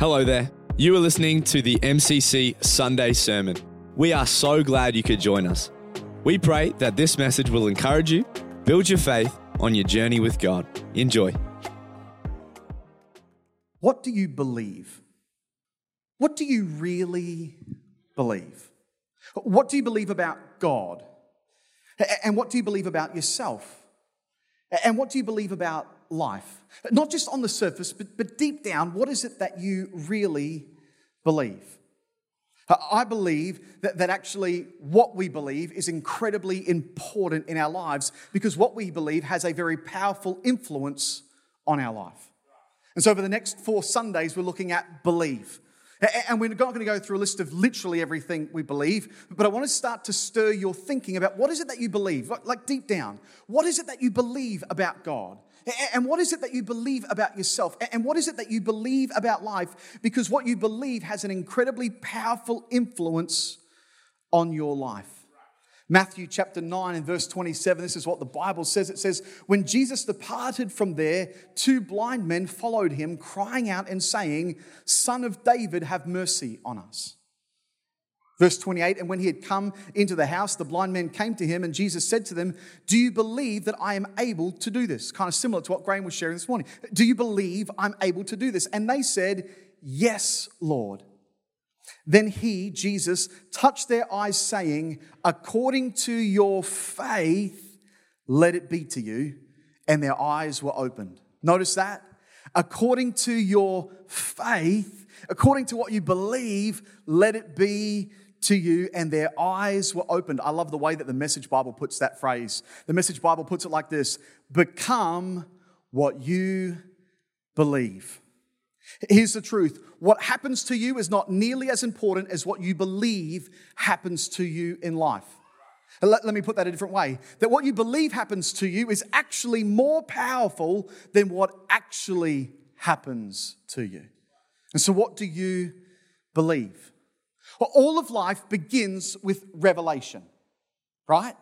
Hello there. You are listening to the MCC Sunday Sermon. We are so glad you could join us. We pray that this message will encourage you, build your faith on your journey with God. Enjoy. What do you believe? What do you really believe? What do you believe about God? And what do you believe about yourself? And what do you believe about life? Not just on the surface, but, but deep down, what is it that you really believe? I believe that, that actually what we believe is incredibly important in our lives because what we believe has a very powerful influence on our life. And so, over the next four Sundays, we're looking at believe. And we're not going to go through a list of literally everything we believe, but I want to start to stir your thinking about what is it that you believe, like deep down. What is it that you believe about God? And what is it that you believe about yourself? And what is it that you believe about life? Because what you believe has an incredibly powerful influence on your life. Matthew chapter 9 and verse 27, this is what the Bible says. It says, When Jesus departed from there, two blind men followed him, crying out and saying, Son of David, have mercy on us. Verse 28 And when he had come into the house, the blind men came to him, and Jesus said to them, Do you believe that I am able to do this? Kind of similar to what Graham was sharing this morning. Do you believe I'm able to do this? And they said, Yes, Lord. Then he, Jesus, touched their eyes, saying, According to your faith, let it be to you. And their eyes were opened. Notice that? According to your faith, according to what you believe, let it be to you, and their eyes were opened. I love the way that the Message Bible puts that phrase. The Message Bible puts it like this Become what you believe. Here's the truth what happens to you is not nearly as important as what you believe happens to you in life. Let, let, me put that a different way that what you believe happens to you is actually more powerful than what actually happens to you. And so, what do you believe? Well, all of life begins with revelation, right?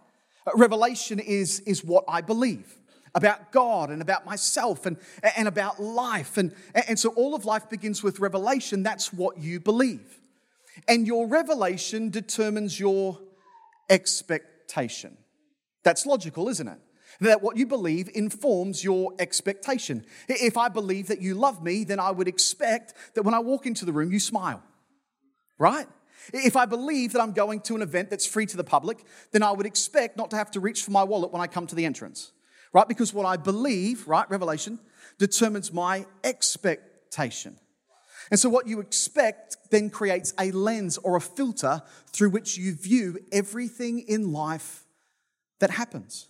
Uh, revelation is, is what I believe about God and about myself and, and about life. And, and so all of life begins with revelation. That's what you believe. And your revelation determines your expectation. That's logical, isn't it? That what you believe informs your expectation. If I believe that you love me, then I would expect that when I walk into the room, you smile, right? If I believe that I'm going to an event that's free to the public, then I would expect not to have to reach for my wallet when I come to the entrance right? Because what I believe, right, revelation, determines my expectation. And so, what you expect then creates a lens or a filter through which you view everything in life that happens.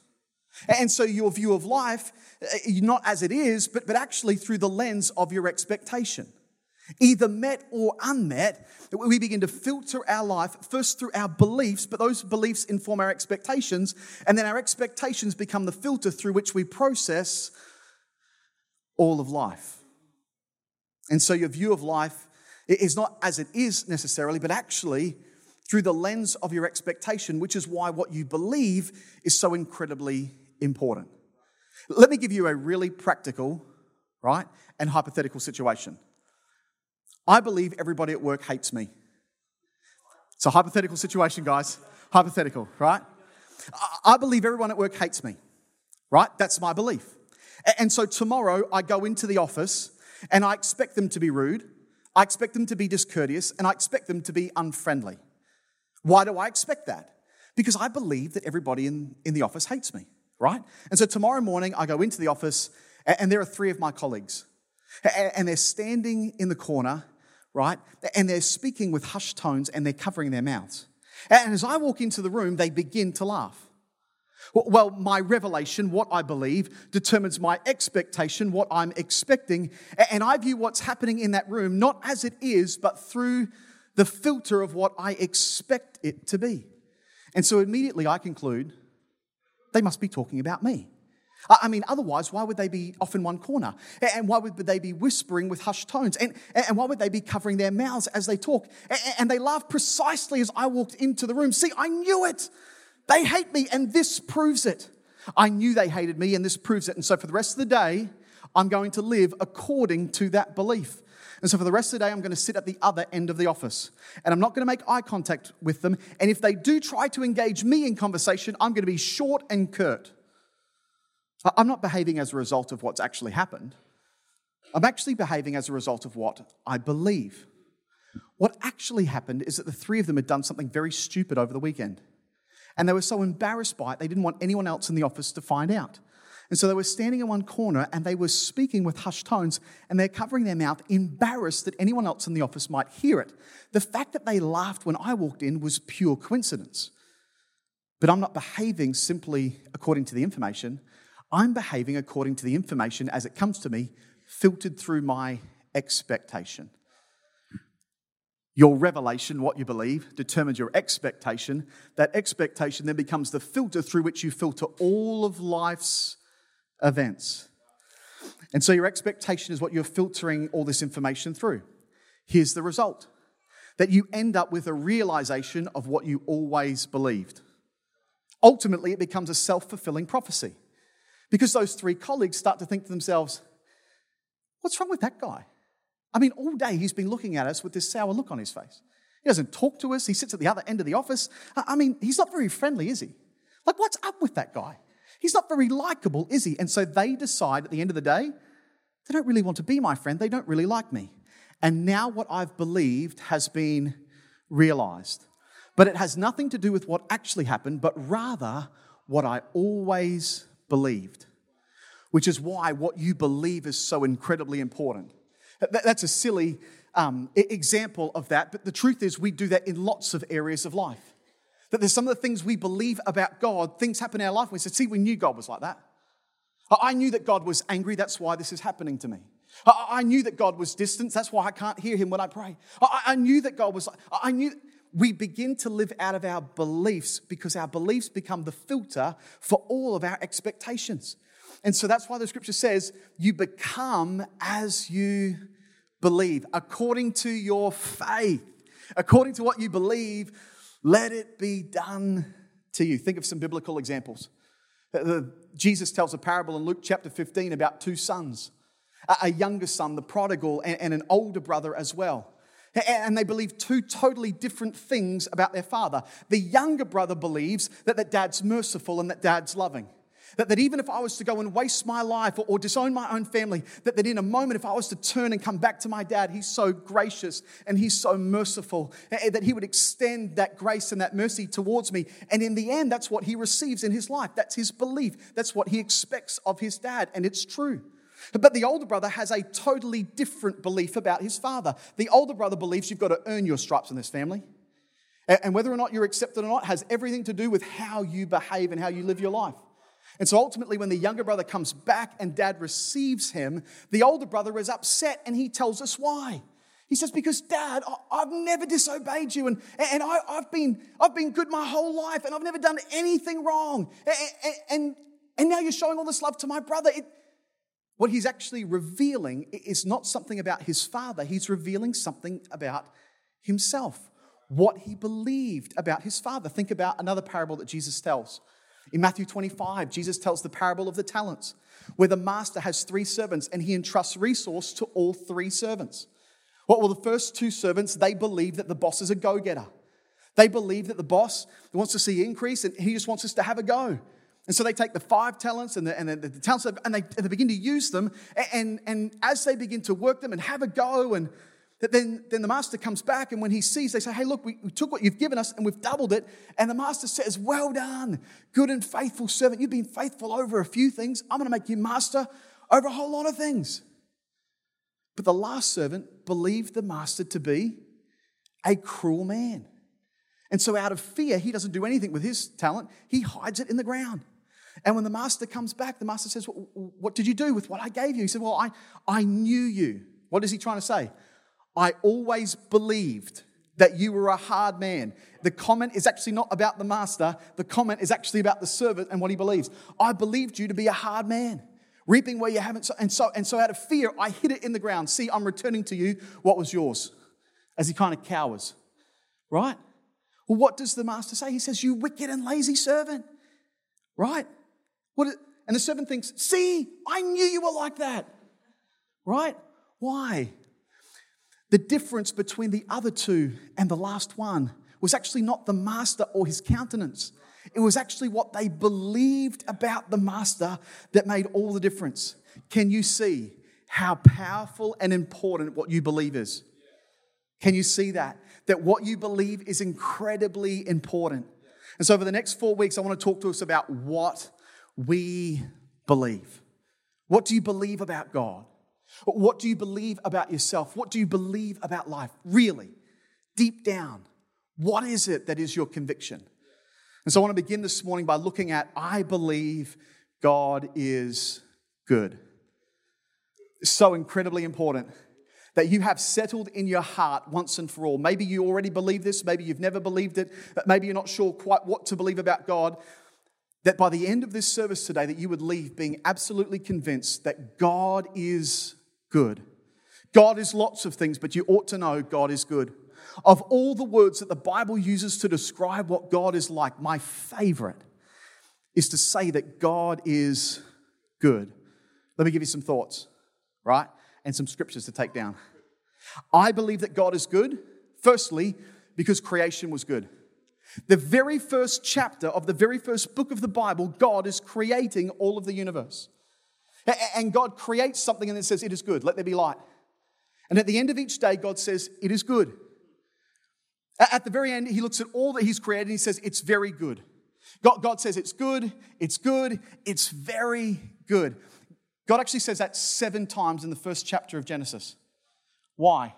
And so, your view of life, eh, not as it is, but, but actually through the lens of your expectation either met or unmet, we begin to filter our life first through our beliefs, but those beliefs inform our expectations, and then our expectations become the filter through which we process all of life. And so your view of life is not as it is necessarily, but actually through the lens of your expectation, which is why what you believe is so incredibly important. Let me give you a really practical, right, and hypothetical situation. I believe everybody at work hates me. It's a hypothetical situation, guys. Hypothetical, right? I believe everyone at work hates me, right? That's my belief. And so tomorrow I go into the office and I expect them to be rude, I expect them to be discourteous, and I expect them to be unfriendly. Why do I expect that? Because I believe that everybody in, in the office hates me, right? And so tomorrow morning I go into the office and there are three of my colleagues. And they're standing in the corner right? And they're speaking with hushed tones and they're covering their mouths. And as I walk into the room, they begin to laugh. Well, my revelation, what I believe, determines my expectation, what I'm expecting. And I view what's happening in that room not as it is, but through the filter of what I expect it to be. And so immediately I conclude they must be talking about me. I mean, otherwise, why would they be off in one corner? And why would they be whispering with hushed tones? And, and why would they be covering their mouths as they talk? And they laughed precisely as I walked into the room. See, I knew it. They hate me, and this proves it. I knew they hated me, and this proves it. And so for the rest of the day, I'm going to live according to that belief. And so for the rest of the day, I'm going to sit at the other end of the office. And I'm not going to make eye contact with them. And if they do try to engage me in conversation, I'm going to be short and curt. I'm not behaving as a result of what's actually happened. I'm actually behaving as a result of what I believe. What actually happened is that the three of them had done something very stupid over the weekend. And they were so embarrassed by it, they didn't want anyone else in the office to find out. And so they were standing in one corner and they were speaking with hushed tones and they're covering their mouth, embarrassed that anyone else in the office might hear it. The fact that they laughed when I walked in was pure coincidence. But I'm not behaving simply according to the information. I'm behaving according to the information as it comes to me, filtered through my expectation. Your revelation, what you believe, determines your expectation. That expectation then becomes the filter through which you filter all of life's events. And so your expectation is what you're filtering all this information through. Here's the result that you end up with a realization of what you always believed. Ultimately, it becomes a self fulfilling prophecy because those three colleagues start to think to themselves, What's wrong with that guy? I mean, all day he's been looking at us with this sour look on his face. He doesn't talk to us. He sits at the other end of the office. I mean, he's not very friendly, is he? Like, what's up with that guy? He's not very likable, is he? And so they decide at the end of the day, they don't really want to be my friend. They don't really like me. And now what I've believed has been realized. But it has nothing to do with what actually happened, but rather what I always believed, which is why what you believe is so incredibly important. That's a silly um, example of that, but the truth is, we do that in lots of areas of life. That there's some of the things we believe about God, things happen in our life. We say, see, we knew God was like that. I knew that God was angry, that's why this is happening to me. I knew that God was distant, that's why I can't hear him when I pray. I knew that God was, I knew, we begin to live out of our beliefs because our beliefs become the filter for all of our expectations. And so that's why the scripture says, you become as you believe, according to your faith, according to what you believe, let it be done to you. Think of some biblical examples. Jesus tells a parable in Luke chapter 15 about two sons a younger son, the prodigal, and an older brother as well. And they believe two totally different things about their father. The younger brother believes that, that dad's merciful and that dad's loving. That, that even if I was to go and waste my life or, or disown my own family, that, that in a moment, if I was to turn and come back to my dad, he's so gracious and he's so merciful, that he would extend that grace and that mercy towards me. And in the end, that's what he receives in his life. That's his belief. That's what he expects of his dad. And it's true. But the older brother has a totally different belief about his father. The older brother believes you've got to earn your stripes in this family. And whether or not you're accepted or not has everything to do with how you behave and how you live your life. And so ultimately, when the younger brother comes back and dad receives him, the older brother is upset and he tells us why. He says, Because dad, I've never disobeyed you and, and I, have been, I've been good my whole life and I've never done anything wrong. And, and, and now you're showing all this love to my brother. It, what he's actually revealing is not something about his father, he's revealing something about himself, what he believed about his father. Think about another parable that Jesus tells. In Matthew 25, Jesus tells the parable of the talents, where the master has three servants and he entrusts resource to all three servants. What well, the first two servants, they believe that the boss is a go getter. They believe that the boss wants to see increase and he just wants us to have a go. And so they take the five talents and the, and the, the talents and they, and they begin to use them. And, and as they begin to work them and have a go and then, then the master comes back, and when he sees, they say, Hey, look, we, we took what you've given us and we've doubled it. And the master says, Well done, good and faithful servant. You've been faithful over a few things. I'm going to make you master over a whole lot of things. But the last servant believed the master to be a cruel man. And so, out of fear, he doesn't do anything with his talent, he hides it in the ground. And when the master comes back, the master says, What did you do with what I gave you? He said, Well, I, I knew you. What is he trying to say? I always believed that you were a hard man. The comment is actually not about the master, the comment is actually about the servant and what he believes. I believed you to be a hard man, reaping where you haven't. And so, and so out of fear, I hid it in the ground. See, I'm returning to you what was yours. As he kind of cowers, right? Well, what does the master say? He says, You wicked and lazy servant, right? What, and the servant thinks, See, I knew you were like that. right? Why? The difference between the other two and the last one was actually not the master or his countenance. It was actually what they believed about the master that made all the difference. Can you see how powerful and important what you believe is? Can you see that? That what you believe is incredibly important. And so, over the next four weeks, I want to talk to us about what we believe. What do you believe about God? What do you believe about yourself? What do you believe about life? Really, deep down, what is it that is your conviction? And so I want to begin this morning by looking at I believe God is good. It's so incredibly important that you have settled in your heart once and for all. Maybe you already believe this, maybe you've never believed it, maybe you're not sure quite what to believe about God. That by the end of this service today, that you would leave being absolutely convinced that God is good. God is lots of things, but you ought to know God is good. Of all the words that the Bible uses to describe what God is like, my favorite is to say that God is good. Let me give you some thoughts, right? And some scriptures to take down. I believe that God is good, firstly, because creation was good. The very first chapter of the very first book of the Bible, God is creating all of the universe. And God creates something and then says, It is good, let there be light. And at the end of each day, God says, It is good. At the very end, He looks at all that He's created and He says, It's very good. God, God says, It's good, it's good, it's very good. God actually says that seven times in the first chapter of Genesis. Why?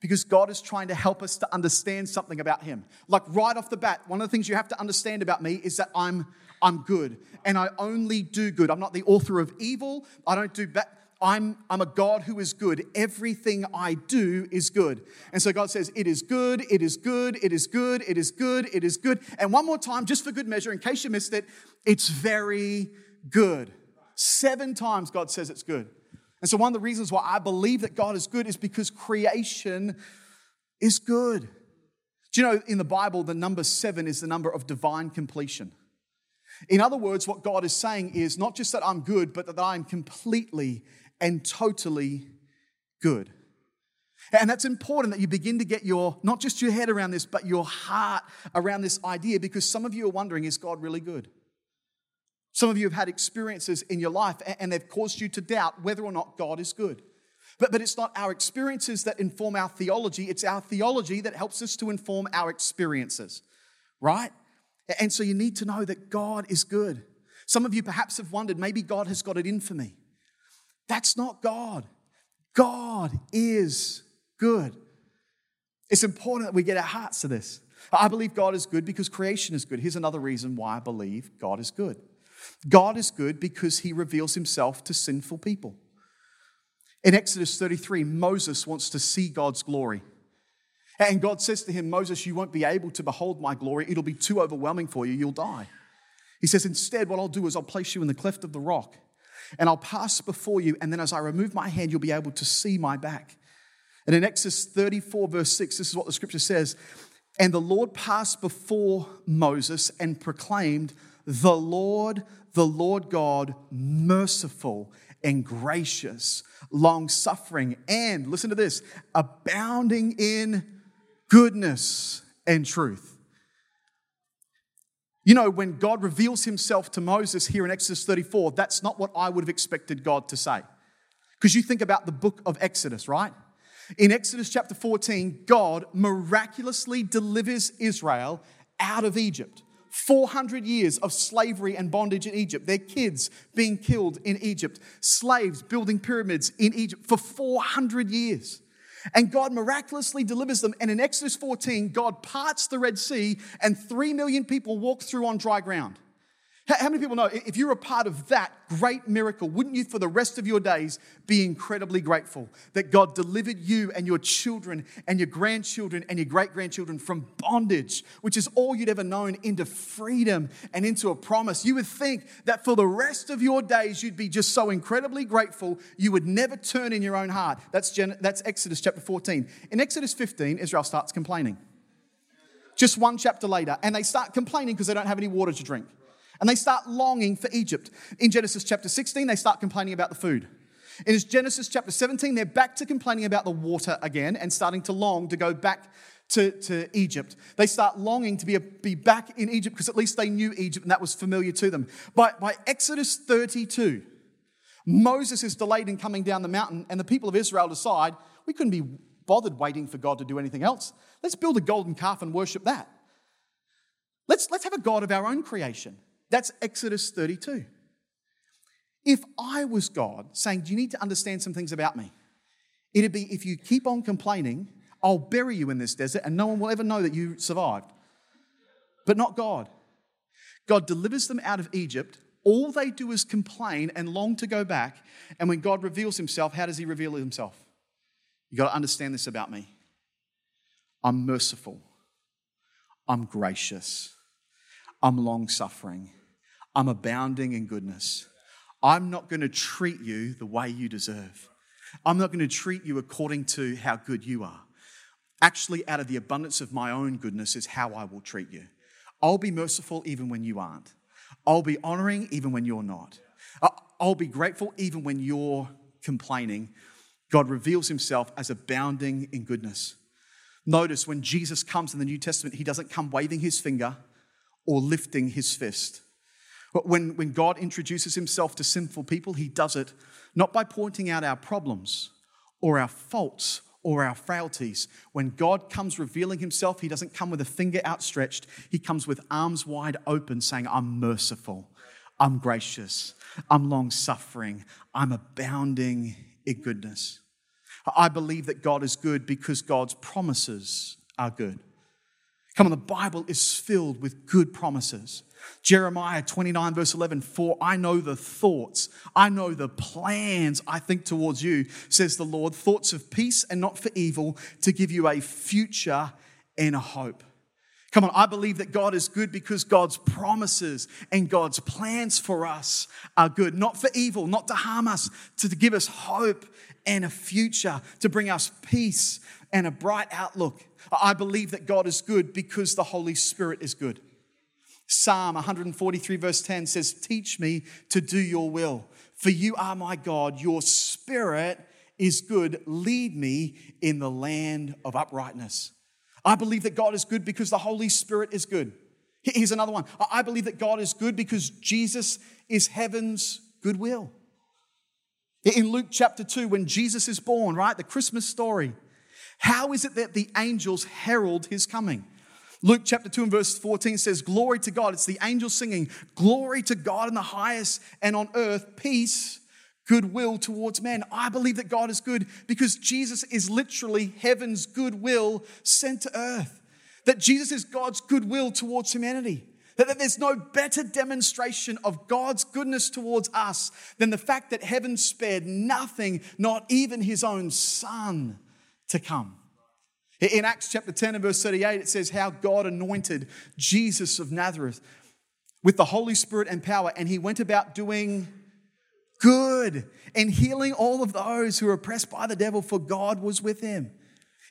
Because God is trying to help us to understand something about Him. Like right off the bat, one of the things you have to understand about me is that I'm I'm good and I only do good. I'm not the author of evil. I don't do bad. I'm, I'm a God who is good. Everything I do is good. And so God says, It is good, it is good, it is good, it is good, it is good. And one more time, just for good measure, in case you missed it, it's very good. Seven times God says it's good. And so one of the reasons why I believe that God is good is because creation is good. Do you know in the Bible, the number seven is the number of divine completion? In other words, what God is saying is not just that I'm good, but that I'm completely and totally good. And that's important that you begin to get your, not just your head around this, but your heart around this idea because some of you are wondering, is God really good? Some of you have had experiences in your life and they've caused you to doubt whether or not God is good. But, but it's not our experiences that inform our theology, it's our theology that helps us to inform our experiences, right? And so you need to know that God is good. Some of you perhaps have wondered, maybe God has got it in for me. That's not God. God is good. It's important that we get our hearts to this. I believe God is good because creation is good. Here's another reason why I believe God is good. God is good because he reveals himself to sinful people. In Exodus 33, Moses wants to see God's glory. And God says to him, Moses, you won't be able to behold my glory. It'll be too overwhelming for you. You'll die. He says, Instead, what I'll do is I'll place you in the cleft of the rock and I'll pass before you. And then as I remove my hand, you'll be able to see my back. And in Exodus 34, verse 6, this is what the scripture says And the Lord passed before Moses and proclaimed, The Lord, the Lord God, merciful and gracious, long suffering, and listen to this, abounding in goodness and truth. You know, when God reveals himself to Moses here in Exodus 34, that's not what I would have expected God to say. Because you think about the book of Exodus, right? In Exodus chapter 14, God miraculously delivers Israel out of Egypt. 400 years of slavery and bondage in Egypt, their kids being killed in Egypt, slaves building pyramids in Egypt for 400 years. And God miraculously delivers them. And in Exodus 14, God parts the Red Sea, and three million people walk through on dry ground. How many people know if you're a part of that great miracle, wouldn't you for the rest of your days be incredibly grateful that God delivered you and your children and your grandchildren and your great grandchildren from bondage, which is all you'd ever known, into freedom and into a promise? You would think that for the rest of your days, you'd be just so incredibly grateful, you would never turn in your own heart. That's, Gen- that's Exodus chapter 14. In Exodus 15, Israel starts complaining. Just one chapter later, and they start complaining because they don't have any water to drink. And they start longing for Egypt. In Genesis chapter 16, they start complaining about the food. In Genesis chapter 17, they're back to complaining about the water again and starting to long to go back to, to Egypt. They start longing to be, a, be back in Egypt because at least they knew Egypt and that was familiar to them. By, by Exodus 32, Moses is delayed in coming down the mountain, and the people of Israel decide we couldn't be bothered waiting for God to do anything else. Let's build a golden calf and worship that. Let's, let's have a God of our own creation. That's Exodus 32. If I was God saying, Do you need to understand some things about me? It'd be if you keep on complaining, I'll bury you in this desert and no one will ever know that you survived. But not God. God delivers them out of Egypt. All they do is complain and long to go back. And when God reveals himself, how does he reveal himself? You've got to understand this about me. I'm merciful. I'm gracious. I'm long suffering. I'm abounding in goodness. I'm not going to treat you the way you deserve. I'm not going to treat you according to how good you are. Actually, out of the abundance of my own goodness, is how I will treat you. I'll be merciful even when you aren't. I'll be honoring even when you're not. I'll be grateful even when you're complaining. God reveals himself as abounding in goodness. Notice when Jesus comes in the New Testament, he doesn't come waving his finger or lifting his fist. But when, when God introduces himself to sinful people, he does it not by pointing out our problems or our faults or our frailties. When God comes revealing himself, he doesn't come with a finger outstretched, he comes with arms wide open, saying, I'm merciful, I'm gracious, I'm long suffering, I'm abounding in goodness. I believe that God is good because God's promises are good. Come on, the Bible is filled with good promises. Jeremiah 29, verse 11, for I know the thoughts, I know the plans I think towards you, says the Lord, thoughts of peace and not for evil, to give you a future and a hope. Come on, I believe that God is good because God's promises and God's plans for us are good, not for evil, not to harm us, to give us hope and a future, to bring us peace and a bright outlook. I believe that God is good because the Holy Spirit is good. Psalm 143, verse 10 says, Teach me to do your will, for you are my God. Your spirit is good. Lead me in the land of uprightness. I believe that God is good because the Holy Spirit is good. Here's another one. I believe that God is good because Jesus is heaven's goodwill. In Luke chapter 2, when Jesus is born, right, the Christmas story, how is it that the angels herald his coming? Luke chapter 2 and verse 14 says, Glory to God. It's the angels singing, Glory to God in the highest, and on earth, peace, goodwill towards men. I believe that God is good because Jesus is literally heaven's goodwill sent to earth. That Jesus is God's goodwill towards humanity. That there's no better demonstration of God's goodness towards us than the fact that heaven spared nothing, not even his own son, to come. In Acts chapter 10 and verse 38, it says how God anointed Jesus of Nazareth with the Holy Spirit and power, and he went about doing good and healing all of those who were oppressed by the devil, for God was with him.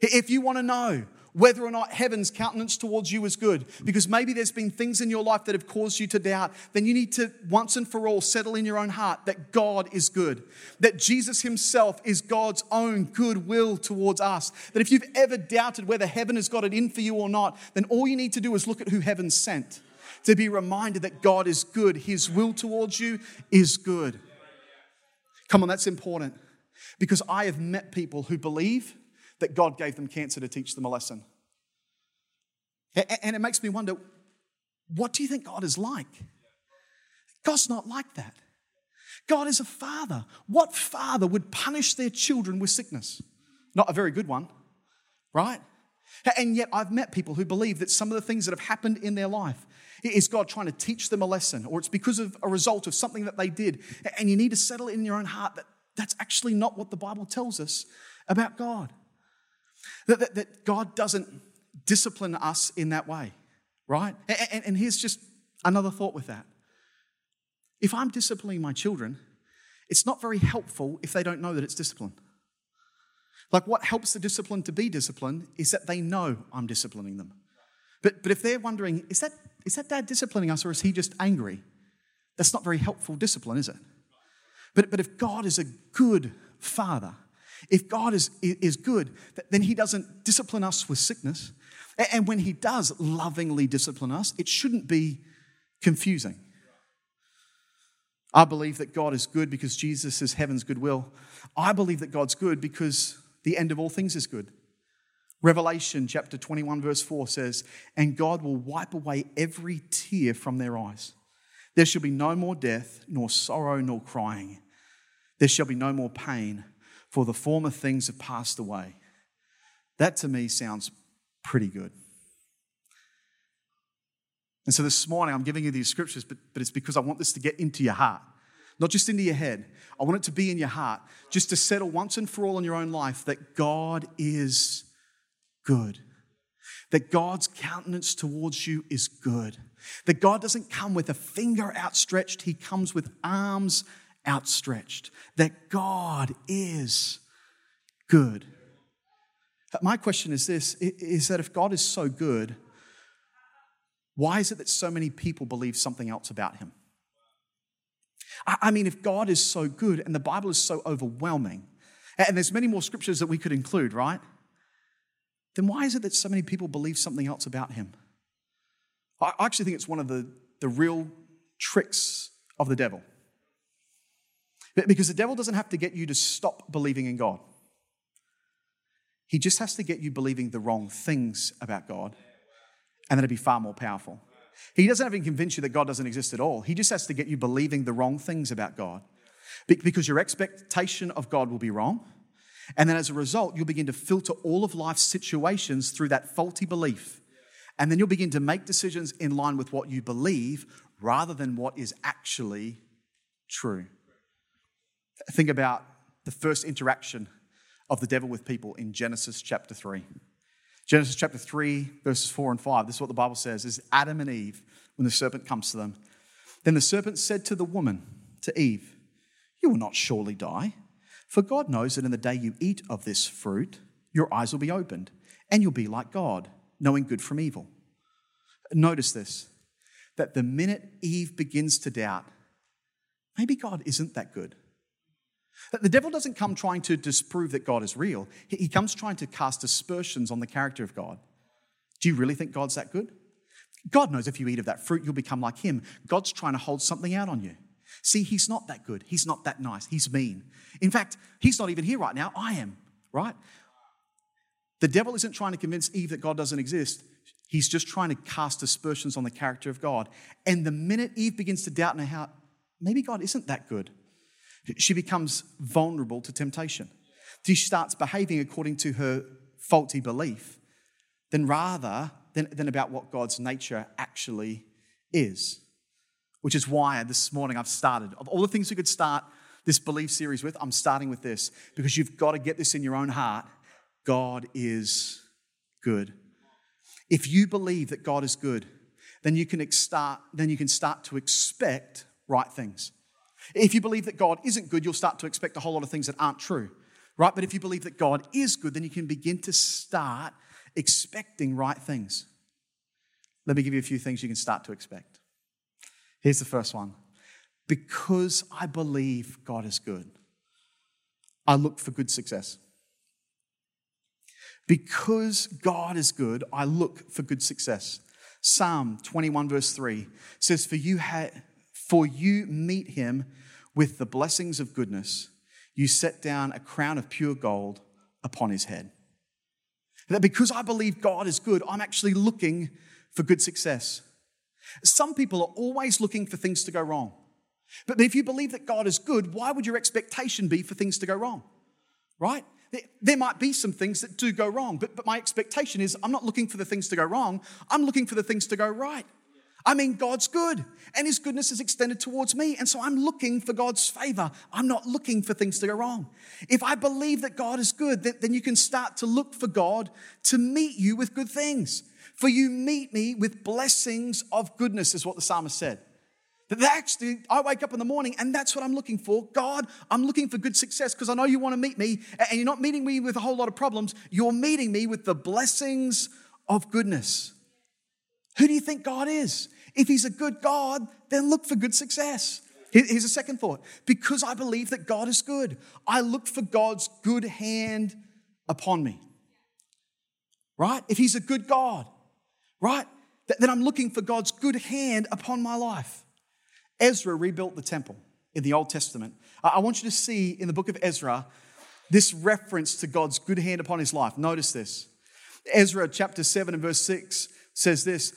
If you want to know whether or not heaven's countenance towards you is good. Because maybe there's been things in your life that have caused you to doubt. Then you need to once and for all settle in your own heart that God is good, that Jesus Himself is God's own good will towards us. That if you've ever doubted whether heaven has got it in for you or not, then all you need to do is look at who heaven sent to be reminded that God is good. His will towards you is good. Come on, that's important. Because I have met people who believe that God gave them cancer to teach them a lesson. And it makes me wonder what do you think God is like? God's not like that. God is a father. What father would punish their children with sickness? Not a very good one, right? And yet, I've met people who believe that some of the things that have happened in their life is God trying to teach them a lesson, or it's because of a result of something that they did. And you need to settle in your own heart that that's actually not what the Bible tells us about God. That, that, that God doesn't discipline us in that way, right? And, and, and here's just another thought with that. If I'm disciplining my children, it's not very helpful if they don't know that it's discipline. Like, what helps the discipline to be discipline is that they know I'm disciplining them. But, but if they're wondering, is that, is that dad disciplining us or is he just angry? That's not very helpful discipline, is it? But, but if God is a good father, if God is, is good, then he doesn't discipline us with sickness. And when he does lovingly discipline us, it shouldn't be confusing. I believe that God is good because Jesus is heaven's goodwill. I believe that God's good because the end of all things is good. Revelation chapter 21, verse 4 says, And God will wipe away every tear from their eyes. There shall be no more death, nor sorrow, nor crying. There shall be no more pain, for the former things have passed away. That to me sounds pretty good. And so this morning, I'm giving you these scriptures, but, but it's because I want this to get into your heart, not just into your head. I want it to be in your heart, just to settle once and for all in your own life that God is good, that God's countenance towards you is good, that God doesn't come with a finger outstretched, He comes with arms outstretched, that God is good. My question is this is that if God is so good, why is it that so many people believe something else about him? I mean, if God is so good and the Bible is so overwhelming, and there's many more scriptures that we could include, right? Then why is it that so many people believe something else about him? I actually think it's one of the, the real tricks of the devil. Because the devil doesn't have to get you to stop believing in God. He just has to get you believing the wrong things about God and then it'd be far more powerful. He doesn't have to convince you that God doesn't exist at all. He just has to get you believing the wrong things about God because your expectation of God will be wrong. And then as a result, you'll begin to filter all of life's situations through that faulty belief. And then you'll begin to make decisions in line with what you believe rather than what is actually true. Think about the first interaction of the devil with people in Genesis chapter 3. Genesis chapter 3, verses 4 and 5. This is what the Bible says is Adam and Eve, when the serpent comes to them. Then the serpent said to the woman, to Eve, You will not surely die, for God knows that in the day you eat of this fruit, your eyes will be opened, and you'll be like God, knowing good from evil. Notice this that the minute Eve begins to doubt, maybe God isn't that good. The devil doesn't come trying to disprove that God is real, he comes trying to cast aspersions on the character of God. Do you really think God's that good? God knows if you eat of that fruit, you'll become like him. God's trying to hold something out on you. See, he's not that good. He's not that nice. He's mean. In fact, he's not even here right now. I am, right? The devil isn't trying to convince Eve that God doesn't exist. He's just trying to cast aspersions on the character of God. And the minute Eve begins to doubt in her heart, maybe God isn't that good, she becomes vulnerable to temptation. She starts behaving according to her faulty belief, then rather than, than about what God's nature actually is. Which is why this morning I've started. Of all the things we could start this belief series with, I'm starting with this because you've got to get this in your own heart. God is good. If you believe that God is good, then you can start, then you can start to expect right things. If you believe that God isn't good, you'll start to expect a whole lot of things that aren't true, right? But if you believe that God is good, then you can begin to start expecting right things. Let me give you a few things you can start to expect. Here's the first one because I believe God is good, I look for good success. Because God is good, I look for good success. Psalm 21, verse 3 says, For you had for you meet him with the blessings of goodness. You set down a crown of pure gold upon his head. That because I believe God is good, I'm actually looking for good success. Some people are always looking for things to go wrong. But if you believe that God is good, why would your expectation be for things to go wrong? Right? There might be some things that do go wrong, but, but my expectation is I'm not looking for the things to go wrong, I'm looking for the things to go right. I mean, God's good and His goodness is extended towards me. And so I'm looking for God's favor. I'm not looking for things to go wrong. If I believe that God is good, then you can start to look for God to meet you with good things. For you meet me with blessings of goodness, is what the psalmist said. That actually, I wake up in the morning and that's what I'm looking for. God, I'm looking for good success because I know you want to meet me and you're not meeting me with a whole lot of problems. You're meeting me with the blessings of goodness. Who do you think God is? If he's a good God, then look for good success. Here's a second thought because I believe that God is good, I look for God's good hand upon me. Right? If He's a good God, right? Then I'm looking for God's good hand upon my life. Ezra rebuilt the temple in the Old Testament. I want you to see in the book of Ezra this reference to God's good hand upon his life. Notice this. Ezra chapter 7 and verse 6 says this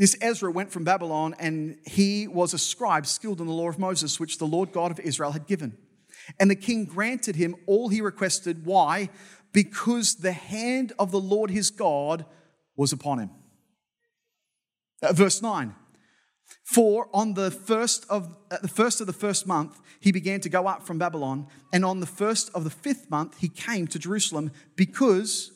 This Ezra went from Babylon, and he was a scribe skilled in the law of Moses, which the Lord God of Israel had given. And the king granted him all he requested. Why? Because the hand of the Lord his God was upon him. Uh, verse 9 for on the first of uh, the first of the first month he began to go up from Babylon, and on the first of the fifth month he came to Jerusalem because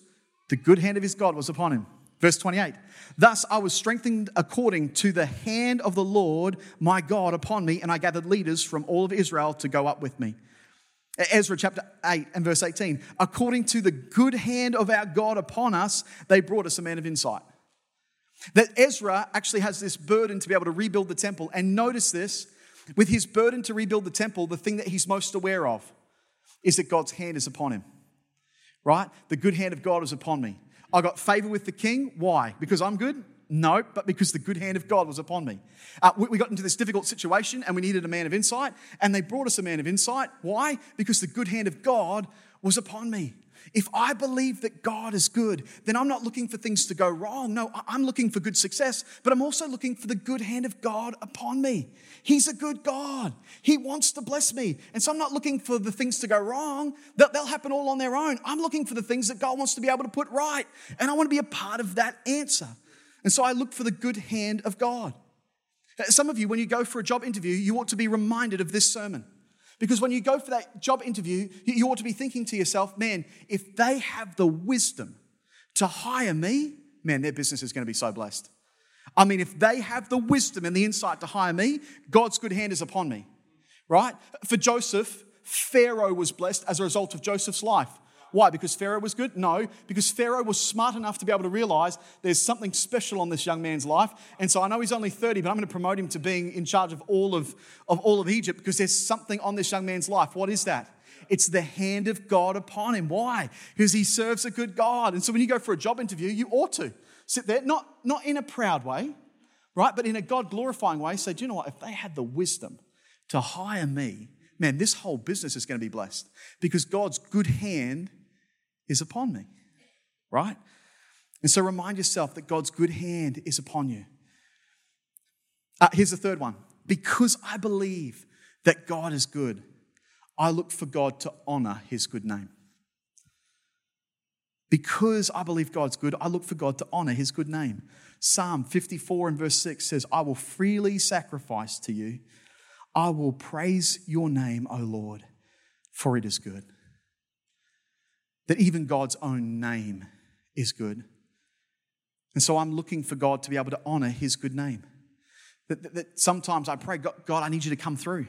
the good hand of his God was upon him. Verse 28. Thus I was strengthened according to the hand of the Lord my God upon me, and I gathered leaders from all of Israel to go up with me. Ezra chapter 8 and verse 18. According to the good hand of our God upon us, they brought us a man of insight. That Ezra actually has this burden to be able to rebuild the temple. And notice this with his burden to rebuild the temple, the thing that he's most aware of is that God's hand is upon him. Right? The good hand of God is upon me. I got favor with the king. Why? Because I'm good? No, but because the good hand of God was upon me. Uh, we, we got into this difficult situation and we needed a man of insight, and they brought us a man of insight. Why? Because the good hand of God was upon me. If I believe that God is good, then I'm not looking for things to go wrong. No, I'm looking for good success, but I'm also looking for the good hand of God upon me. He's a good God. He wants to bless me. And so I'm not looking for the things to go wrong. that They'll happen all on their own. I'm looking for the things that God wants to be able to put right. And I want to be a part of that answer. And so I look for the good hand of God. Uh, some of you, when you go for a job interview, you ought to be reminded of this sermon. Because when you go for that job interview, you ought to be thinking to yourself, man, if they have the wisdom to hire me, man, their business is going to be so blessed. I mean, if they have the wisdom and the insight to hire me, God's good hand is upon me, right? For Joseph, Pharaoh was blessed as a result of Joseph's life. Why? Because Pharaoh was good? No, because Pharaoh was smart enough to be able to realize there's something special on this young man's life. And so I know he's only 30, but I'm going to promote him to being in charge of all of, of all of Egypt because there's something on this young man's life. What is that? It's the hand of God upon him. Why? Because he serves a good God. And so when you go for a job interview, you ought to sit there, not, not in a proud way, right? But in a God glorifying way, say, do you know what? If they had the wisdom to hire me, man, this whole business is going to be blessed because God's good hand is upon me, right? And so remind yourself that God's good hand is upon you. Uh, here's the third one. Because I believe that God is good, I look for God to honor his good name. Because I believe God's good, I look for God to honor his good name. Psalm 54 and verse 6 says, I will freely sacrifice to you. I will praise your name, O Lord, for it is good that even God's own name is good. And so I'm looking for God to be able to honor his good name. That, that, that, sometimes I pray, God, God, I need you to come through.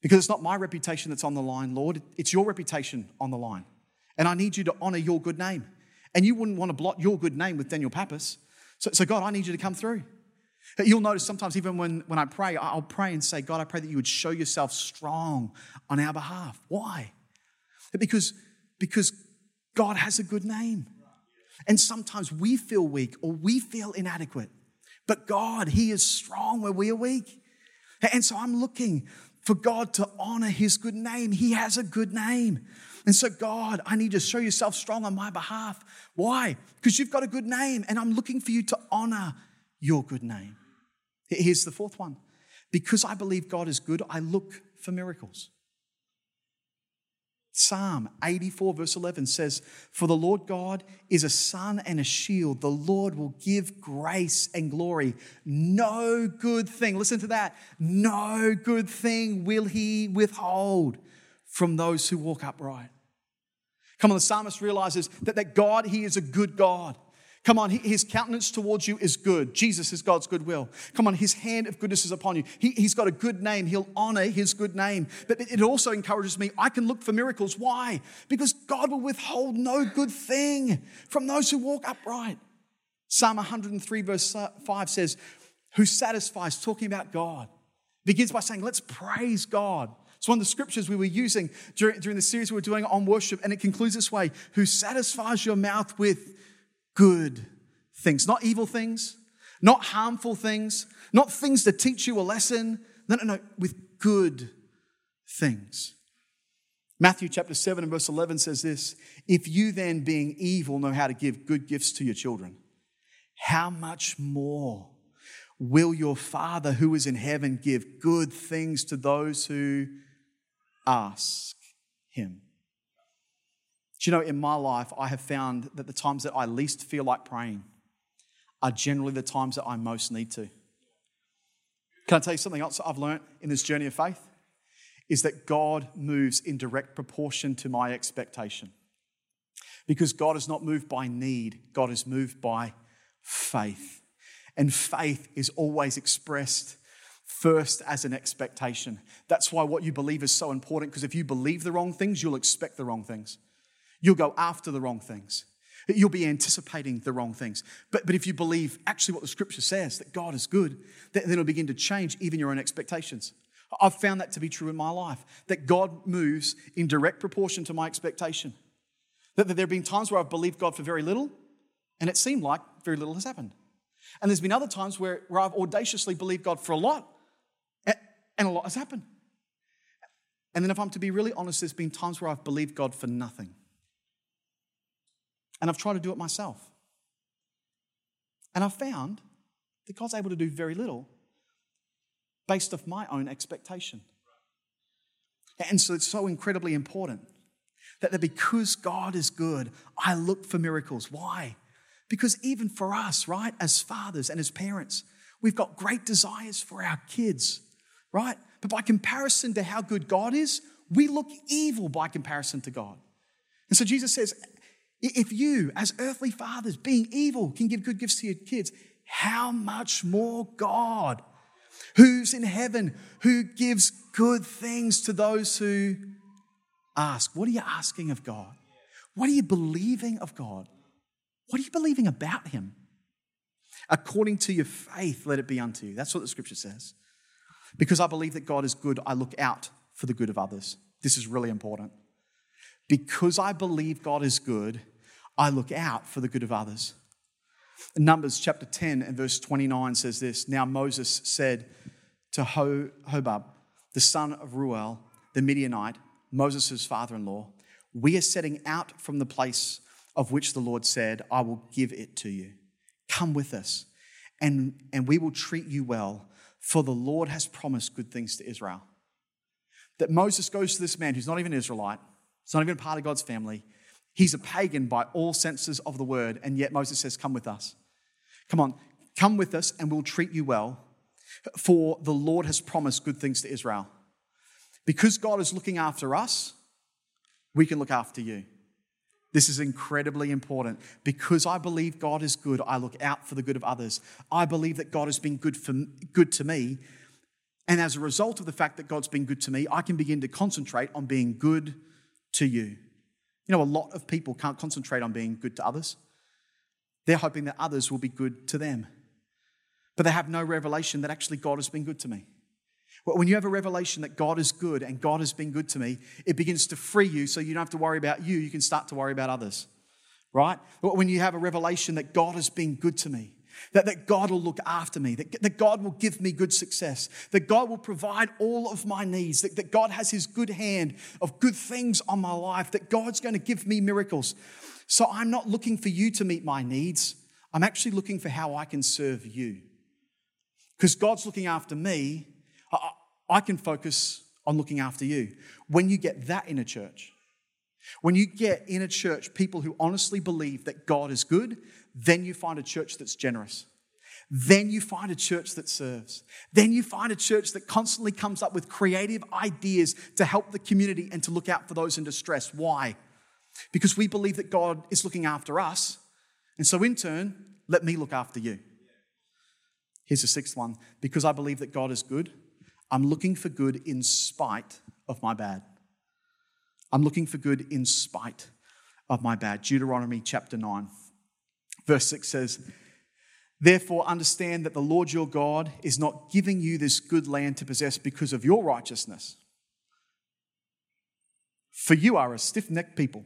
Because it's not my reputation that's on the line, Lord, it's your reputation on the line. And I need you to honor your good name. And you wouldn't want to blot your good name with Daniel Pappas. So, so God, I need you to come through. You'll notice sometimes, even when, when I pray, I'll pray and say, God, I pray that you would show yourself strong on our behalf. Why? Because because God has a good name. And sometimes we feel weak or we feel inadequate. But God, He is strong where we are weak. And so I'm looking for God to honor His good name. He has a good name. And so, God, I need to show yourself strong on my behalf. Why? Because you've got a good name, and I'm looking for you to honor your good name. Here's the fourth one. Because I believe God is good, I look for miracles. Psalm 84, verse 11 says, For the Lord God is a sun and a shield. The Lord will give grace and glory. No good thing, listen to that, no good thing will he withhold from those who walk upright. Come on, the psalmist realizes that, that God, he is a good God. Come on, his countenance towards you is good. Jesus is God's goodwill. Come on, his hand of goodness is upon you. He, has got a good name. He'll honor his good name. But it also encourages me, I can look for miracles. Why? Because God will withhold no good thing from those who walk upright. Psalm 103, verse 5 says, Who satisfies, talking about God, begins by saying, let's praise God. It's one of the scriptures we were using during, during the series we were doing on worship, and it concludes this way Who satisfies your mouth with good things, not evil things, not harmful things, not things to teach you a lesson. No, no, no, with good things. Matthew chapter 7 and verse 11 says this If you then, being evil, know how to give good gifts to your children, how much more will your Father who is in heaven give good things to those who ask him? Do you know, in my life, I have found that the times that I least feel like praying are generally the times that I most need to. Can I tell you something else I've learned in this journey of faith? Is that God moves in direct proportion to my expectation. Because God is not moved by need, God is moved by faith. And faith is always expressed first as an expectation. That's why what you believe is so important, because if you believe the wrong things, you'll expect the wrong things. You'll go after the wrong things. You'll be anticipating the wrong things. But, but if you believe actually what the scripture says, that God is good, then it'll begin to change even your own expectations. I've found that to be true in my life, that God moves in direct proportion to my expectation. That there have been times where I've believed God for very little, and it seemed like very little has happened. And there's been other times where, where I've audaciously believed God for a lot, and a lot has happened. And then, if I'm to be really honest, there's been times where I've believed God for nothing. And I've tried to do it myself. And I've found that God's able to do very little based off my own expectation. And so it's so incredibly important that because God is good, I look for miracles. Why? Because even for us, right, as fathers and as parents, we've got great desires for our kids, right? But by comparison to how good God is, we look evil by comparison to God. And so Jesus says, if you, as earthly fathers, being evil, can give good gifts to your kids, how much more God, who's in heaven, who gives good things to those who ask? What are you asking of God? What are you believing of God? What are you believing about Him? According to your faith, let it be unto you. That's what the scripture says. Because I believe that God is good, I look out for the good of others. This is really important. Because I believe God is good, I look out for the good of others. Numbers chapter 10 and verse 29 says this Now Moses said to Hobab, the son of Reuel, the Midianite, Moses' father in law, We are setting out from the place of which the Lord said, I will give it to you. Come with us, and, and we will treat you well, for the Lord has promised good things to Israel. That Moses goes to this man who's not even Israelite, he's not even part of God's family, He's a pagan by all senses of the word, and yet Moses says, Come with us. Come on, come with us, and we'll treat you well, for the Lord has promised good things to Israel. Because God is looking after us, we can look after you. This is incredibly important. Because I believe God is good, I look out for the good of others. I believe that God has been good, for, good to me. And as a result of the fact that God's been good to me, I can begin to concentrate on being good to you. You know, a lot of people can't concentrate on being good to others. They're hoping that others will be good to them. But they have no revelation that actually God has been good to me. When you have a revelation that God is good and God has been good to me, it begins to free you so you don't have to worry about you, you can start to worry about others. Right? When you have a revelation that God has been good to me, that, that God will look after me, that, that God will give me good success, that God will provide all of my needs, that, that God has His good hand of good things on my life, that God's going to give me miracles. So I'm not looking for you to meet my needs. I'm actually looking for how I can serve you. Because God's looking after me, I, I can focus on looking after you. When you get that in a church, when you get in a church people who honestly believe that God is good, then you find a church that's generous. Then you find a church that serves. Then you find a church that constantly comes up with creative ideas to help the community and to look out for those in distress. Why? Because we believe that God is looking after us. And so, in turn, let me look after you. Here's the sixth one because I believe that God is good, I'm looking for good in spite of my bad. I'm looking for good in spite of my bad. Deuteronomy chapter 9. Verse 6 says, Therefore, understand that the Lord your God is not giving you this good land to possess because of your righteousness. For you are a stiff necked people.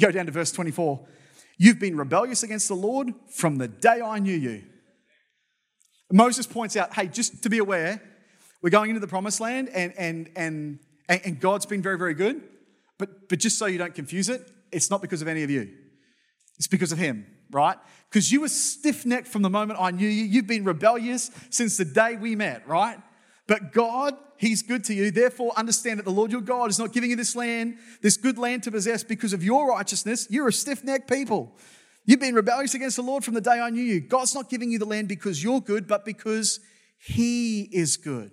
Go down to verse 24. You've been rebellious against the Lord from the day I knew you. Moses points out, hey, just to be aware, we're going into the promised land and, and, and, and God's been very, very good. But, but just so you don't confuse it, it's not because of any of you, it's because of Him, right? Because you were stiff necked from the moment I knew you. You've been rebellious since the day we met, right? But God, He's good to you. Therefore, understand that the Lord your God is not giving you this land, this good land to possess because of your righteousness. You're a stiff necked people. You've been rebellious against the Lord from the day I knew you. God's not giving you the land because you're good, but because He is good.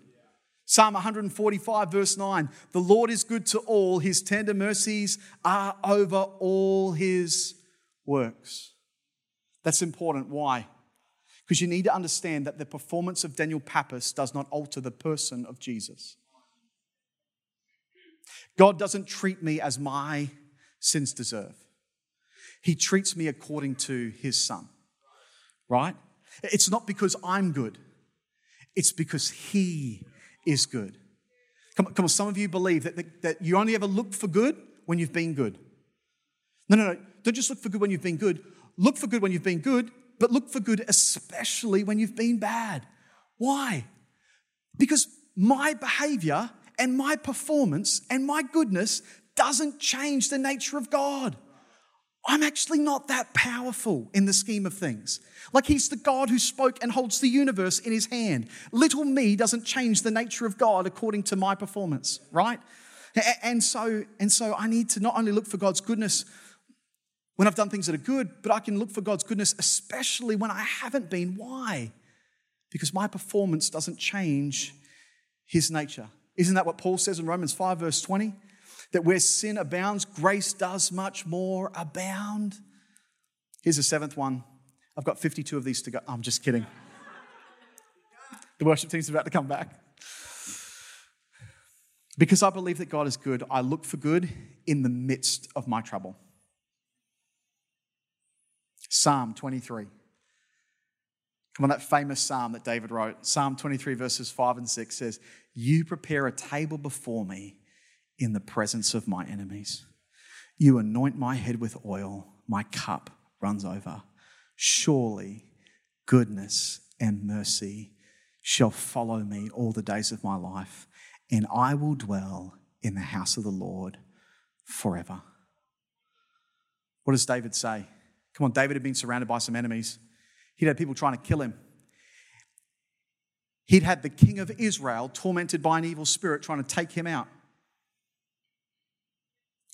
Psalm 145, verse 9 The Lord is good to all, His tender mercies are over all His works. That's important. Why? Because you need to understand that the performance of Daniel Pappas does not alter the person of Jesus. God doesn't treat me as my sins deserve, He treats me according to His Son, right? It's not because I'm good, it's because He is good. Come on, come on some of you believe that, that, that you only ever look for good when you've been good. No, no, no. Don't just look for good when you've been good. Look for good when you've been good, but look for good especially when you've been bad. Why? Because my behavior and my performance and my goodness doesn't change the nature of God. I'm actually not that powerful in the scheme of things. Like he's the God who spoke and holds the universe in his hand. Little me doesn't change the nature of God according to my performance, right? And so, and so I need to not only look for God's goodness when I've done things that are good, but I can look for God's goodness especially when I haven't been. Why? Because my performance doesn't change his nature. Isn't that what Paul says in Romans 5, verse 20? that where sin abounds, grace does much more abound. Here's the seventh one. I've got 52 of these to go. I'm just kidding. The worship team's about to come back. Because I believe that God is good, I look for good in the midst of my trouble. Psalm 23. Come on, that famous psalm that David wrote. Psalm 23, verses 5 and 6 says, You prepare a table before me in the presence of my enemies. You anoint my head with oil, my cup runs over. Surely goodness and mercy shall follow me all the days of my life, and I will dwell in the house of the Lord forever. What does David say? Come on, David had been surrounded by some enemies. He'd had people trying to kill him. He'd had the king of Israel tormented by an evil spirit trying to take him out.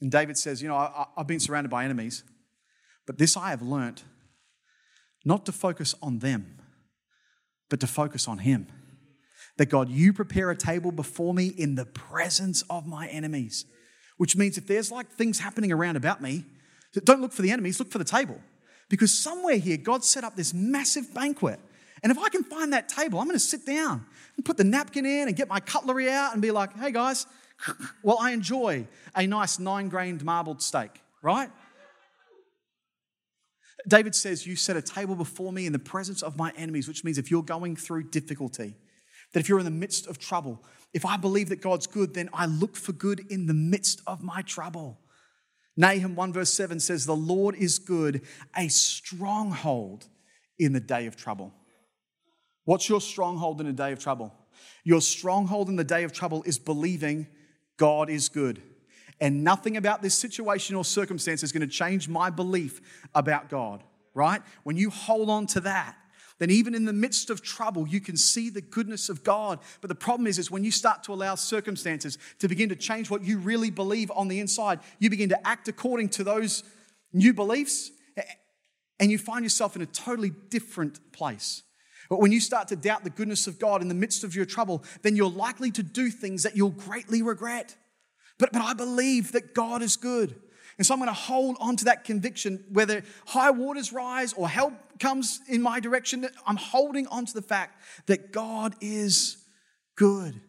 And David says, You know, I, have been surrounded by enemies, but this I have learnt not to focus on them, but to focus on Him. That God, you prepare a table before me in the presence of my enemies. Which means if there's like things happening around about me, don't look for the enemies, look for the table. Because somewhere here, God set up this massive banquet. And if I can find that table, I'm going to sit down and put the napkin in and get my cutlery out and be like, hey guys, well, I enjoy a nice nine grained marbled steak, right? David says, You set a table before me in the presence of my enemies, which means if you're going through difficulty, that if you're in the midst of trouble, if I believe that God's good, then I look for good in the midst of my trouble. Nahum 1 verse 7 says, The Lord is good, a stronghold in the day of trouble. What's your stronghold in a day of trouble? Your stronghold in the day of trouble is believing God is good. And nothing about this situation or circumstance is going to change my belief about God, right? When you hold on to that, then even in the midst of trouble, you can see the goodness of God. But the problem is, is when you start to allow circumstances to begin to change what you really believe on the inside, you begin to act according to those new beliefs, and you find yourself in a totally different place. But when you start to doubt the goodness of God in the midst of your trouble, then you're likely to do things that you'll greatly regret. But, but I believe that God is good. And so I'm going to hold on to that conviction, whether high waters rise or help comes in my direction, I'm holding on to the fact that God is good.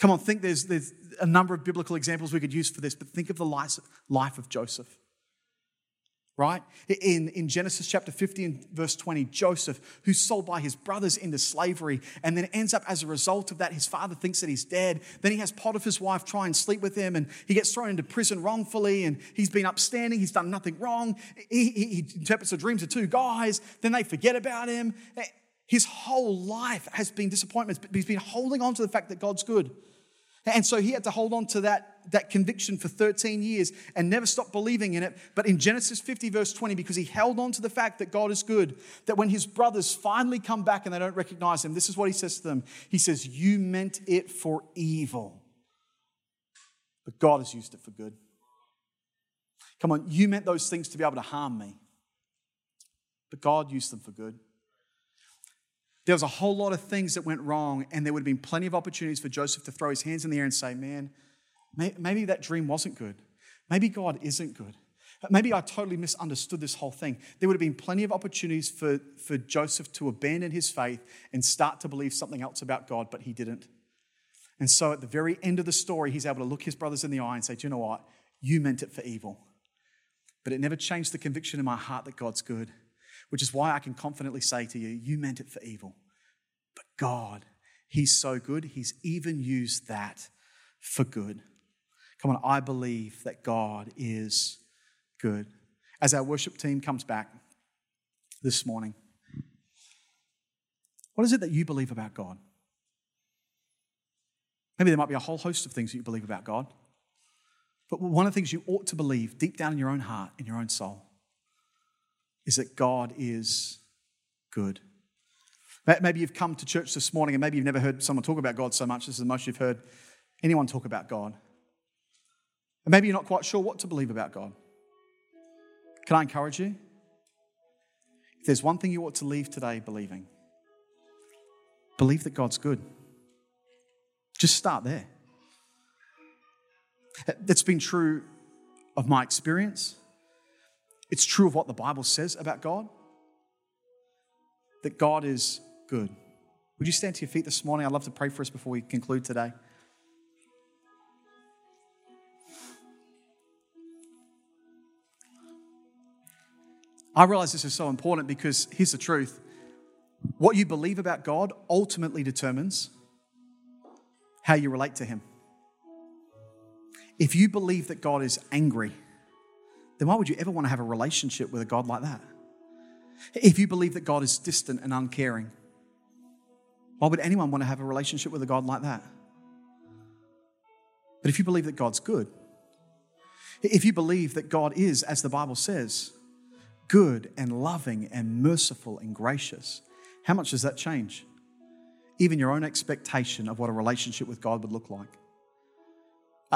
Come on, think there's, there's a number of biblical examples we could use for this, but think of the life, life of Joseph right? In, in Genesis chapter 50 and verse 20, Joseph, who's sold by his brothers into slavery, and then ends up as a result of that, his father thinks that he's dead. Then he has Potiphar's wife try and sleep with him, and he gets thrown into prison wrongfully, and he's been upstanding, he's done nothing wrong. He, he, he interprets the dreams of two guys, then they forget about him. His whole life has been disappointments, but he's been holding on to the fact that God's good. And so he had to hold on to that, that conviction for 13 years and never stop believing in it. But in Genesis 50, verse 20, because he held on to the fact that God is good, that when his brothers finally come back and they don't recognize him, this is what he says to them He says, You meant it for evil, but God has used it for good. Come on, you meant those things to be able to harm me, but God used them for good. There was a whole lot of things that went wrong, and there would have been plenty of opportunities for Joseph to throw his hands in the air and say, Man, maybe that dream wasn't good. Maybe God isn't good. Maybe I totally misunderstood this whole thing. There would have been plenty of opportunities for, for Joseph to abandon his faith and start to believe something else about God, but he didn't. And so at the very end of the story, he's able to look his brothers in the eye and say, Do you know what? You meant it for evil. But it never changed the conviction in my heart that God's good which is why I can confidently say to you, you meant it for evil. But God, He's so good, He's even used that for good. Come on, I believe that God is good. As our worship team comes back this morning, what is it that you believe about God? Maybe there might be a whole host of things that you believe about God. But one of the things you ought to believe deep down in your own heart, in your own soul, is that God is good. Maybe you've come to church this morning and maybe you've never heard someone talk about God so much. This is the most you've heard anyone talk about God. And maybe you're not quite sure what to believe about God. Can I encourage you? If there's one thing you ought to leave today believing, believe that God's good. Just start there. That's been true of my experience. It's true of what the Bible says about God that God is good. Would you stand to your feet this morning? I'd love to pray for us before we conclude today. I realize this is so important because here's the truth what you believe about God ultimately determines how you relate to Him. If you believe that God is angry, then why would you ever want to have a relationship with a God like that? If you believe that God is distant and uncaring, why would anyone want to have a relationship with a God like that? But if you believe that God's good, if you believe that God is, as the Bible says, good and loving and merciful and gracious, how much does that change? Even your own expectation of what a relationship with God would look like.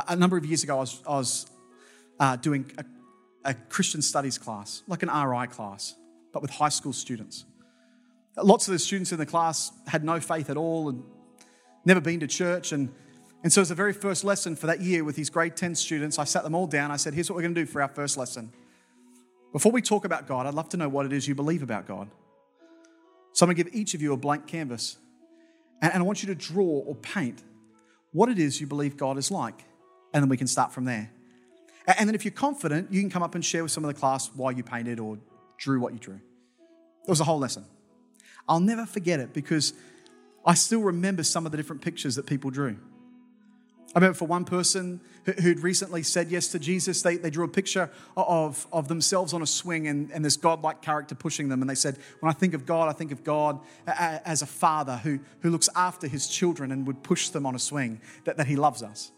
A, number of years ago, I was, I was uh, doing a a Christian studies class, like an RI class, but with high school students. Lots of the students in the class had no faith at all and never been to church. And, and so, as the very first lesson for that year with these grade 10 students, I sat them all down. I said, Here's what we're going to do for our first lesson. Before we talk about God, I'd love to know what it is you believe about God. So, I'm going to give each of you a blank canvas. And, and I want you to draw or paint what it is you believe God is like. And then we can start from there. And then if you're confident, you can come up and share with some of the class why you painted or drew what you drew. It was a whole lesson. I'll never forget it because I still remember some of the different pictures that people drew. I remember for one person who'd recently said yes to Jesus, they, they drew a picture of, of themselves on a swing and, and this godlike character pushing them. And they said, When I think of God, I think of God as a father who, who looks after his children and would push them on a swing, that, that he loves us.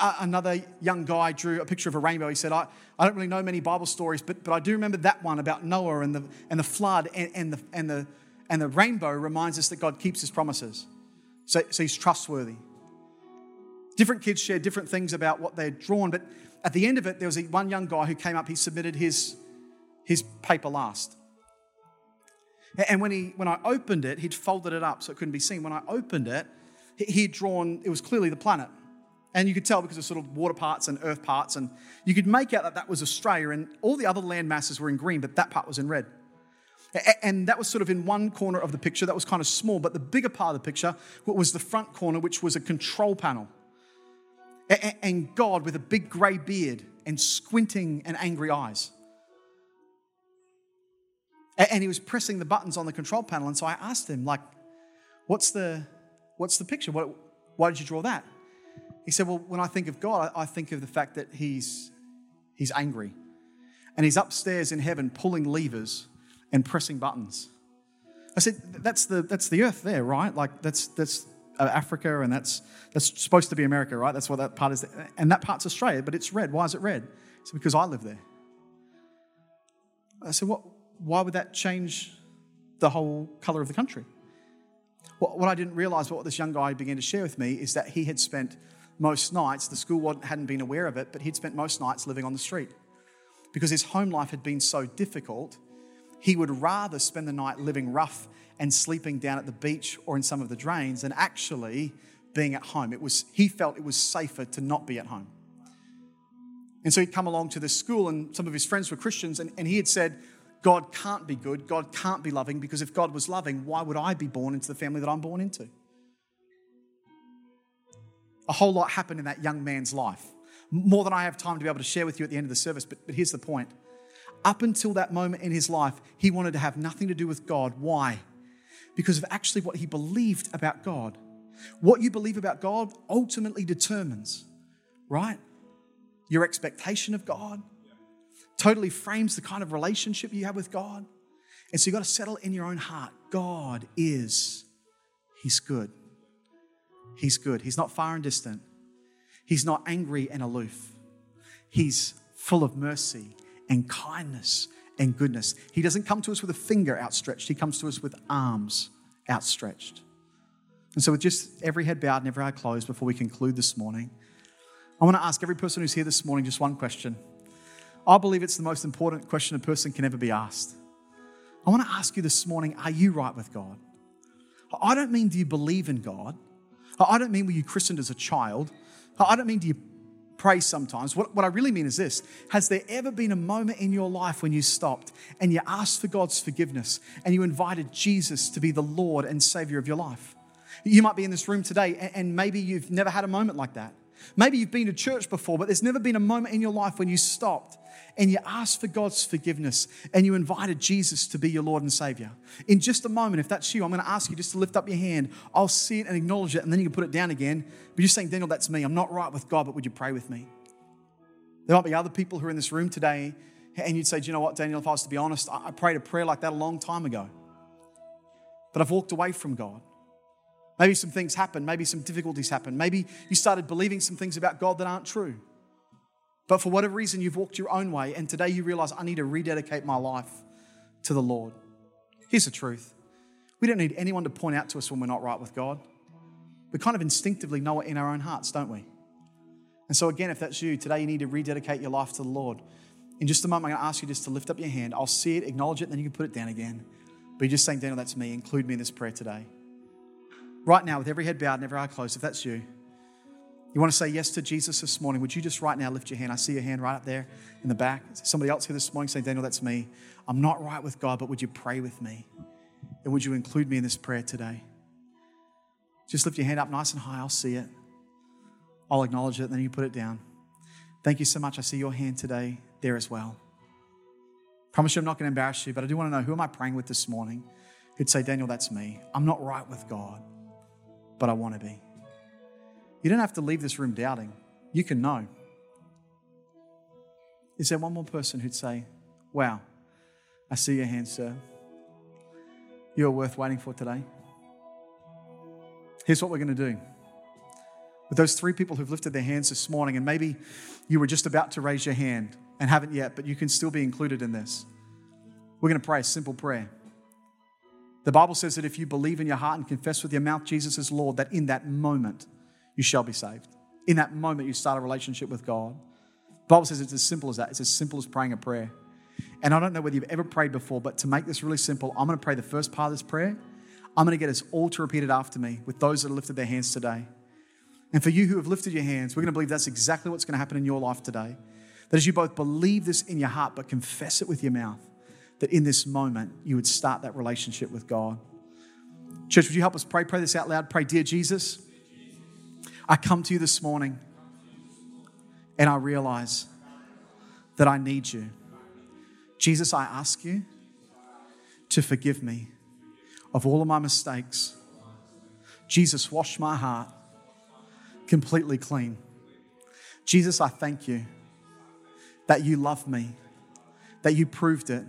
Another young guy drew a picture of a rainbow. He said, I, I don't really know many Bible stories, but, but I do remember that one about Noah and the, and the flood, and, and, the, and, the, and the rainbow reminds us that God keeps his promises. So, so he's trustworthy. Different kids share different things about what they'd drawn, but at the end of it, there was a, one young guy who came up, he submitted his, his paper last. And when, he, when I opened it, he'd folded it up so it couldn't be seen. When I opened it, he'd drawn, it was clearly the planet. And you could tell because of sort of water parts and earth parts. And you could make out that that was Australia. And all the other land masses were in green, but that part was in red. And that was sort of in one corner of the picture. That was kind of small. But the bigger part of the picture was the front corner, which was a control panel. And God with a big grey beard and squinting and angry eyes. And he was pressing the buttons on the control panel. And so I asked him, like, what's the, what's the picture? Why did you draw that? He said, well, when I think of God, I think of the fact that he's, he's angry. And he's upstairs in heaven pulling levers and pressing buttons. I said, that's the, that's the earth there, right? Like, that's, that's uh, Africa and that's, that's supposed to be America, right? That's what that part is. And that part's Australia, but it's red. Why is it red? It's because I live there. I said, what, why would that change the whole color of the country? What, what I didn't realize, what this young guy began to share with me, is that he had spent most nights, the school hadn't been aware of it, but he'd spent most nights living on the street. Because his home life had been so difficult, he would rather spend the night living rough and sleeping down at the beach or in some of the drains than actually being at home. It was, he felt it was safer to not be at home. And so he'd come along to this school, and some of his friends were Christians, and, and he had said, God can't be good, God can't be loving, because if God was loving, why would I be born into the family that I'm born into? A whole lot happened in that young man's life. More than I have time to be able to share with you at the end of the service, but, but here's the point. Up until that moment in his life, he wanted to have nothing to do with God. Why? Because of actually what he believed about God. What you believe about God ultimately determines, right? your expectation of God, totally frames the kind of relationship you have with God. And so you've got to settle in your own heart God is, He's good. He's good. He's not far and distant. He's not angry and aloof. He's full of mercy and kindness and goodness. He doesn't come to us with a finger outstretched, He comes to us with arms outstretched. And so, with just every head bowed and every eye closed before we conclude this morning, I want to ask every person who's here this morning just one question. I believe it's the most important question a person can ever be asked. I want to ask you this morning are you right with God? I don't mean do you believe in God? Oh, I don't mean were you christened as a child? Oh, I don't mean do you pray sometimes? What, what I really mean is this Has there ever been a moment in your life when you stopped and you asked for God's forgiveness and you invited Jesus to be the Lord and Savior of your life? You might be in this room today and maybe you've never had a moment like that. Maybe you've been to church before, but there's never been a moment in your life when you stopped and you asked for God's forgiveness and you invited Jesus to be your Lord and Savior. In just a moment, if that's you, I'm going to ask you just to lift up your hand. I'll see it and acknowledge it, and then you can put it down again. But you're saying, Daniel, that's me. I'm not right with God, but would you pray with me? There might be other people who are in this room today, and you'd say, Do you know what, Daniel, if I was to be honest, I prayed a prayer like that a long time ago. But I've walked away from God. Maybe some things happened. Maybe some difficulties happened. Maybe you started believing some things about God that aren't true. But for whatever reason, you've walked your own way, and today you realize, I need to rededicate my life to the Lord. Here's the truth we don't need anyone to point out to us when we're not right with God. We kind of instinctively know it in our own hearts, don't we? And so, again, if that's you, today you need to rededicate your life to the Lord. In just a moment, I'm going to ask you just to lift up your hand. I'll see it, acknowledge it, and then you can put it down again. But you're just saying, Daniel, that's me. Include me in this prayer today right now, with every head bowed and every eye closed, if that's you, you want to say yes to Jesus this morning, would you just right now lift your hand? I see your hand right up there in the back. Somebody else here this morning saying, Daniel, that's me. I'm not right with God, but would you pray with me? And would you include me in this prayer today? Just lift your hand up nice and high. I'll see it. I'll acknowledge it, and then you put it down. Thank you so much. I see your hand today there as well. Promise you I'm not going to embarrass you, but I do want to know who am I praying with this morning who'd say, Daniel, that's me. I'm not right with God but I want to be. You don't have to leave this room doubting. You can know. Is there one more person who'd say, Wow, I see your hand, sir. You're worth waiting for today? Here's what we're going to do. With those three people who've lifted their hands this morning, and maybe you were just about to raise your hand and haven't yet, but you can still be included in this. We're going to pray a simple prayer. The Bible says that if you believe in your heart and confess with your mouth Jesus is Lord, that in that moment you shall be saved. In that moment you start a relationship with God. Bible says it's as simple as that. It's as simple as praying a prayer. And I don't know whether you've ever prayed before, but to make this really simple, I'm going to pray the first part of this prayer. I'm going to get us all to repeat it after me with those that have lifted their hands today. And for you who have lifted your hands, we're going to believe that's exactly what's going to happen in your life today. That as you both believe this in your heart, but confess it with your mouth, that in this moment you would start that relationship with God. Church, would you help us pray? Pray this out loud. Pray, Dear Jesus, I come to you this morning and I realize that I need you. Jesus, I ask you to forgive me of all of my mistakes. Jesus, wash my heart completely clean. Jesus, I thank you that you love me, that you proved it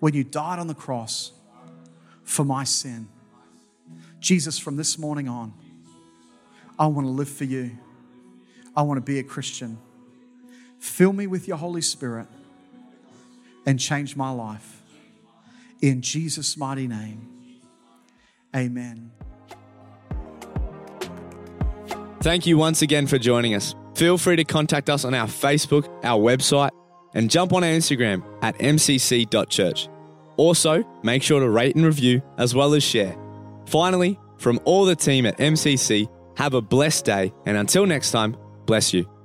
when you died on the cross for my sin. Jesus, from this morning on, I want to live for you. I want to be a Christian. Fill me with your Holy Spirit and change my life. In Jesus' mighty name, amen. Thank you once again for joining us. Feel free to contact us on our Facebook, our website, and jump on our Instagram at mcc.church. Also, make sure to rate and review as well as share. Finally, from all the team at MCC, have a blessed day, and until next time, bless you.